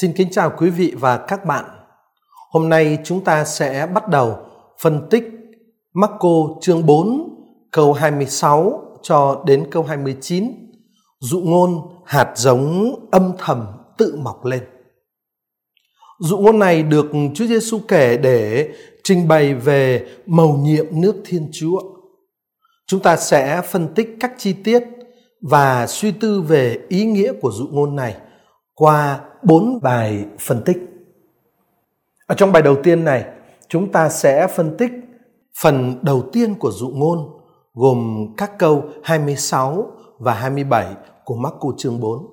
Xin kính chào quý vị và các bạn. Hôm nay chúng ta sẽ bắt đầu phân tích Marco chương 4 câu 26 cho đến câu 29. Dụ ngôn hạt giống âm thầm tự mọc lên. Dụ ngôn này được Chúa Giêsu kể để trình bày về mầu nhiệm nước Thiên Chúa. Chúng ta sẽ phân tích các chi tiết và suy tư về ý nghĩa của dụ ngôn này qua bốn bài phân tích. Ở trong bài đầu tiên này, chúng ta sẽ phân tích phần đầu tiên của dụ ngôn gồm các câu 26 và 27 của Marco chương 4.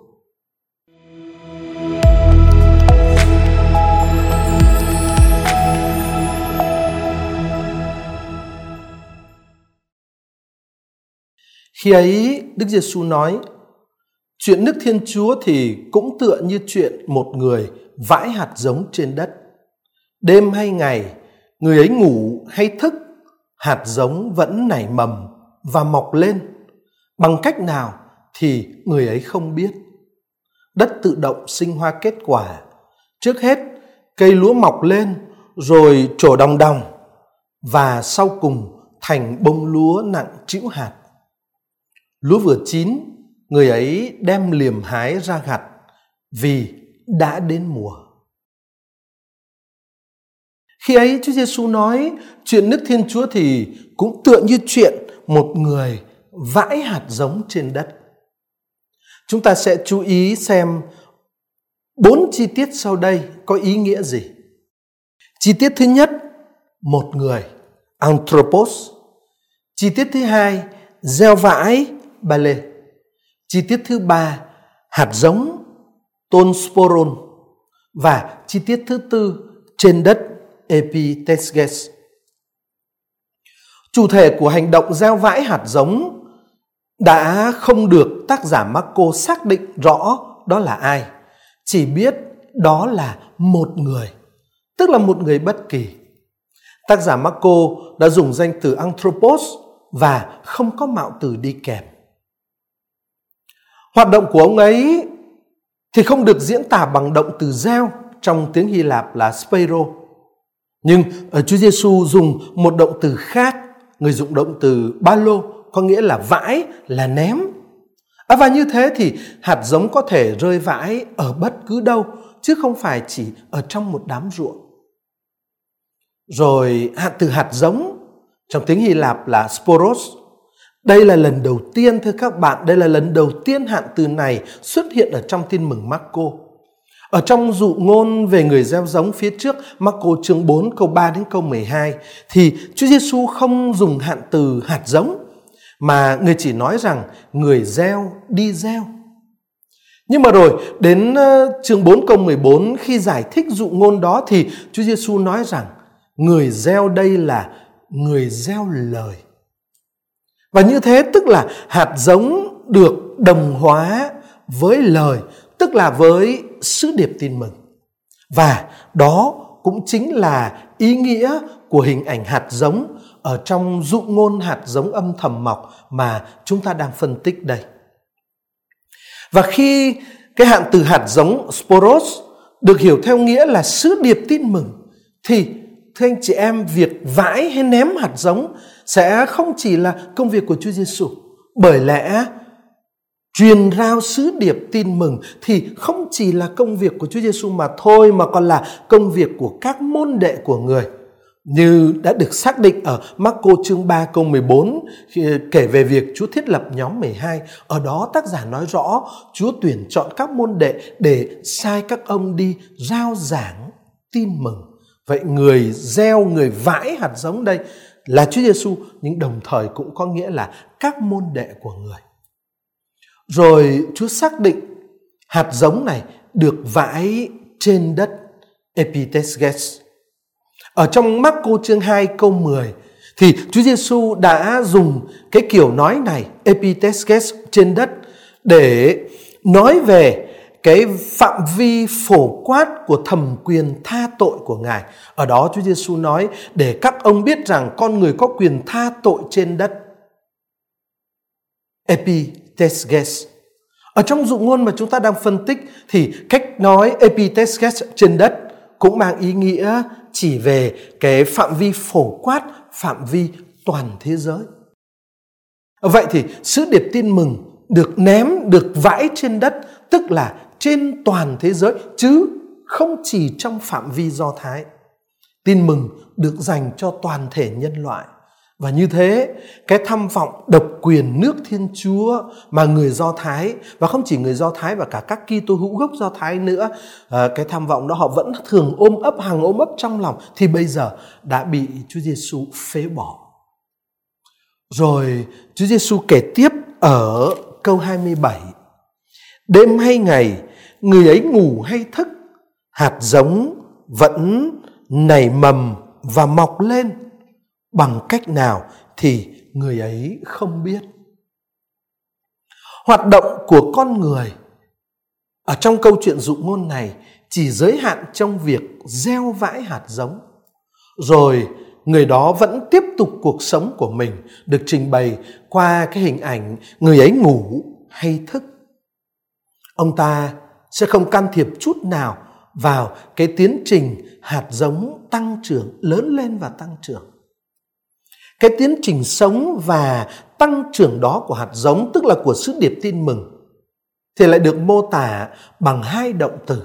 Khi ấy, Đức Giêsu nói: Chuyện nước Thiên Chúa thì cũng tựa như chuyện một người vãi hạt giống trên đất. Đêm hay ngày, người ấy ngủ hay thức, hạt giống vẫn nảy mầm và mọc lên. Bằng cách nào thì người ấy không biết. Đất tự động sinh hoa kết quả. Trước hết, cây lúa mọc lên rồi trổ đồng đồng và sau cùng thành bông lúa nặng chịu hạt. Lúa vừa chín người ấy đem liềm hái ra gặt vì đã đến mùa. Khi ấy Chúa Giêsu nói chuyện nước Thiên Chúa thì cũng tựa như chuyện một người vãi hạt giống trên đất. Chúng ta sẽ chú ý xem bốn chi tiết sau đây có ý nghĩa gì. Chi tiết thứ nhất, một người, anthropos. Chi tiết thứ hai, gieo vãi, bale. Chi tiết thứ ba, hạt giống tôn sporon và chi tiết thứ tư trên đất epitesges. Chủ thể của hành động gieo vãi hạt giống đã không được tác giả Marco xác định rõ đó là ai, chỉ biết đó là một người, tức là một người bất kỳ. Tác giả Marco đã dùng danh từ anthropos và không có mạo từ đi kèm. Hoạt động của ông ấy thì không được diễn tả bằng động từ gieo trong tiếng Hy Lạp là spero. Nhưng ở Chúa Giêsu dùng một động từ khác, người dùng động từ ba lô có nghĩa là vãi, là ném. À, và như thế thì hạt giống có thể rơi vãi ở bất cứ đâu chứ không phải chỉ ở trong một đám ruộng. Rồi hạt từ hạt giống trong tiếng Hy Lạp là sporos đây là lần đầu tiên thưa các bạn, đây là lần đầu tiên hạn từ này xuất hiện ở trong tin mừng Marco. Ở trong dụ ngôn về người gieo giống phía trước Marco chương 4 câu 3 đến câu 12 thì Chúa Giêsu không dùng hạn từ hạt giống mà người chỉ nói rằng người gieo đi gieo. Nhưng mà rồi đến ờ, chương 4 câu 14 khi giải thích dụ ngôn đó thì Chúa Giêsu nói rằng người gieo đây là người gieo lời. Và như thế tức là hạt giống được đồng hóa với lời, tức là với sứ điệp tin mừng. Và đó cũng chính là ý nghĩa của hình ảnh hạt giống ở trong dụ ngôn hạt giống âm thầm mọc mà chúng ta đang phân tích đây. Và khi cái hạn từ hạt giống sporos được hiểu theo nghĩa là sứ điệp tin mừng thì thưa anh chị em việc vãi hay ném hạt giống sẽ không chỉ là công việc của Chúa Giêsu bởi lẽ truyền rao sứ điệp tin mừng thì không chỉ là công việc của Chúa Giêsu mà thôi mà còn là công việc của các môn đệ của người như đã được xác định ở Marco chương 3 câu 14 kể về việc Chúa thiết lập nhóm 12. Ở đó tác giả nói rõ Chúa tuyển chọn các môn đệ để sai các ông đi rao giảng tin mừng. Vậy người gieo, người vãi hạt giống đây là Chúa Giêsu nhưng đồng thời cũng có nghĩa là các môn đệ của người. Rồi Chúa xác định hạt giống này được vãi trên đất Epitesges. Ở trong Marco chương 2 câu 10 thì Chúa Giêsu đã dùng cái kiểu nói này, Epitesges, trên đất để nói về cái phạm vi phổ quát của thẩm quyền tha tội của Ngài. Ở đó Chúa Giêsu nói để các ông biết rằng con người có quyền tha tội trên đất. Epitesges. Ở trong dụ ngôn mà chúng ta đang phân tích thì cách nói epitesges trên đất cũng mang ý nghĩa chỉ về cái phạm vi phổ quát, phạm vi toàn thế giới. Vậy thì sứ điệp tin mừng được ném, được vãi trên đất, tức là trên toàn thế giới chứ không chỉ trong phạm vi Do Thái. Tin mừng được dành cho toàn thể nhân loại. Và như thế, cái tham vọng độc quyền nước Thiên Chúa mà người Do Thái và không chỉ người Do Thái và cả các Kitô hữu gốc Do Thái nữa, ờ, cái tham vọng đó họ vẫn thường ôm ấp hàng ôm ấp trong lòng thì bây giờ đã bị Chúa Giêsu phế bỏ. Rồi Chúa Giêsu kể tiếp ở câu 27. Đêm hay ngày, người ấy ngủ hay thức, hạt giống vẫn nảy mầm và mọc lên. Bằng cách nào thì người ấy không biết. Hoạt động của con người ở trong câu chuyện dụ ngôn này chỉ giới hạn trong việc gieo vãi hạt giống. Rồi người đó vẫn tiếp tục cuộc sống của mình được trình bày qua cái hình ảnh người ấy ngủ hay thức. Ông ta sẽ không can thiệp chút nào vào cái tiến trình hạt giống tăng trưởng, lớn lên và tăng trưởng. Cái tiến trình sống và tăng trưởng đó của hạt giống, tức là của sứ điệp tin mừng, thì lại được mô tả bằng hai động từ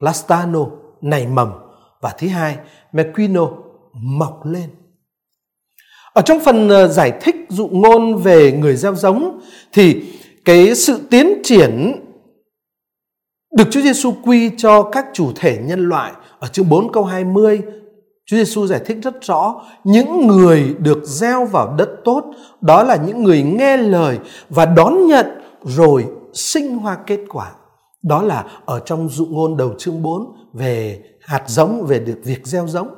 plastano nảy mầm, và thứ hai, mequino, mọc lên. Ở trong phần ờ, giải thích dụ ngôn về người gieo giống, thì cái sự tiến triển được Chúa Giêsu quy cho các chủ thể nhân loại ở chương 4 câu 20 Chúa Giêsu giải thích rất rõ, những người được gieo vào đất tốt, đó là những người nghe lời và đón nhận rồi sinh hoa kết quả. Đó là ở trong dụ ngôn đầu chương 4 về hạt giống, về được việc gieo giống.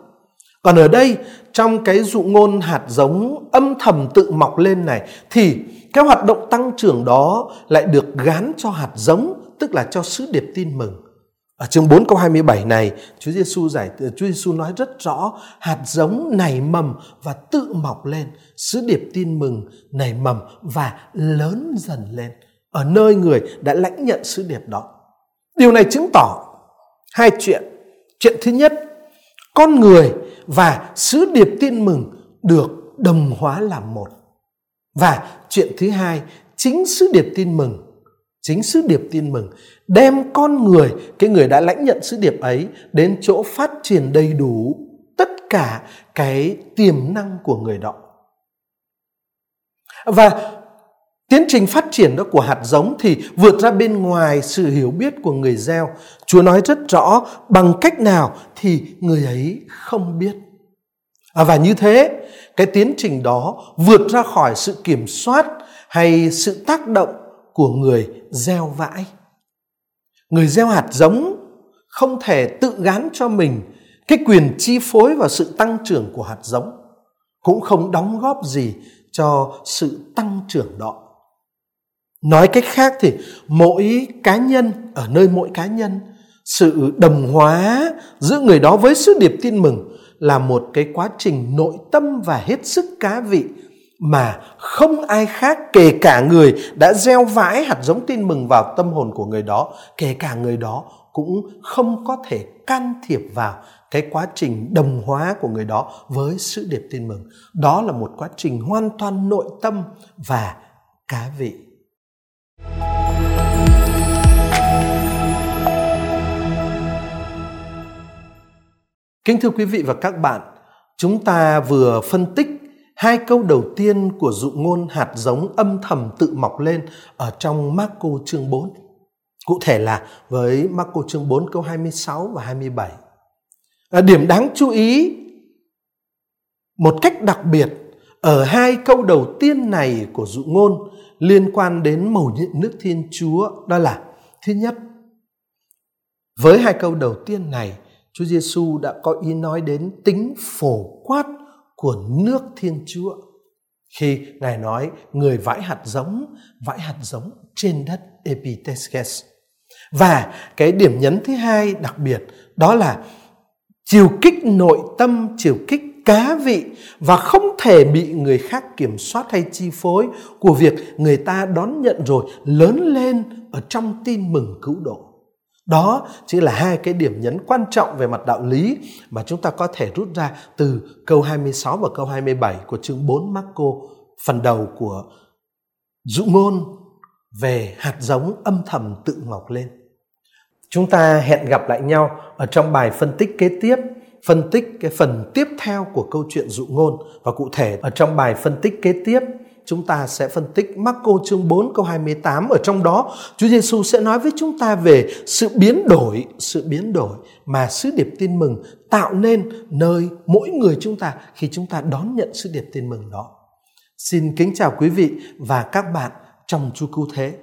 Còn ở đây, trong cái dụ ngôn hạt giống âm thầm tự mọc lên này, thì cái hoạt động tăng trưởng đó lại được gán cho hạt giống tức là cho sứ điệp tin mừng ở chương 4 câu 27 này, Chúa Giêsu giải Chúa Giêsu nói rất rõ hạt giống nảy mầm và tự mọc lên, sứ điệp tin mừng nảy mầm và lớn dần lên ở nơi người đã lãnh nhận sứ điệp đó. Điều này chứng tỏ hai chuyện. Chuyện thứ nhất, con người và sứ điệp tin mừng được đồng hóa làm một. Và chuyện thứ hai, chính sứ điệp tin mừng chính sứ điệp tin mừng đem con người cái người đã lãnh nhận sứ điệp ấy đến chỗ phát triển đầy đủ tất cả cái tiềm năng của người đó. Và tiến trình phát triển đó của hạt giống thì vượt ra bên ngoài sự hiểu biết của người gieo. Chúa nói rất rõ bằng cách nào thì người ấy không biết. À, và như thế cái tiến trình đó vượt ra khỏi sự kiểm soát hay sự tác động của người gieo vãi. Người gieo hạt giống không thể tự gán cho mình cái quyền chi phối vào sự tăng trưởng của hạt giống, cũng không đóng góp gì cho sự tăng trưởng đó. Nói cách khác thì mỗi cá nhân ở nơi mỗi cá nhân sự đồng hóa giữa người đó với sứ điệp tin mừng là một cái quá trình nội tâm và hết sức cá vị mà không ai khác kể cả người đã gieo vãi hạt giống tin mừng vào tâm hồn của người đó, kể cả người đó cũng không có thể can thiệp vào cái quá trình đồng hóa của người đó với sự điệp tin mừng. Đó là một quá trình hoàn toàn nội tâm và cá vị. Kính thưa quý vị và các bạn, chúng ta vừa phân tích Hai câu đầu tiên của dụ ngôn hạt giống âm thầm tự mọc lên ở trong Marco chương 4. Cụ thể là với Marco chương 4 câu 26 và 27. À, điểm đáng chú ý một cách đặc biệt ở hai câu đầu tiên này của dụ ngôn liên quan đến mầu nhiệm nước Thiên Chúa đó là thứ nhất với hai câu đầu tiên này Chúa Giêsu đã có ý nói đến tính phổ quát của nước Thiên Chúa. Khi Ngài nói người vãi hạt giống, vãi hạt giống trên đất Epiteskes. Và cái điểm nhấn thứ hai đặc biệt đó là chiều kích nội tâm, chiều kích cá vị và không thể bị người khác kiểm soát hay chi phối của việc người ta đón nhận rồi lớn lên ở trong tin mừng cứu độ. Đó chính là hai cái điểm nhấn quan trọng về mặt đạo lý mà chúng ta có thể rút ra từ câu 26 và câu 27 của chương 4 Marco, phần đầu của dụ ngôn về hạt giống âm thầm tự mọc lên. Chúng ta hẹn gặp lại nhau ở trong bài phân tích kế tiếp, phân tích cái phần tiếp theo của câu chuyện dụ ngôn và cụ thể ở trong bài phân tích kế tiếp chúng ta sẽ phân tích Marco chương 4 câu 28 ở trong đó Chúa Giêsu sẽ nói với chúng ta về sự biến đổi, sự biến đổi mà sứ điệp tin mừng tạo nên nơi mỗi người chúng ta khi chúng ta đón nhận sứ điệp tin mừng đó. Xin kính chào quý vị và các bạn trong Chúa Cứu Thế.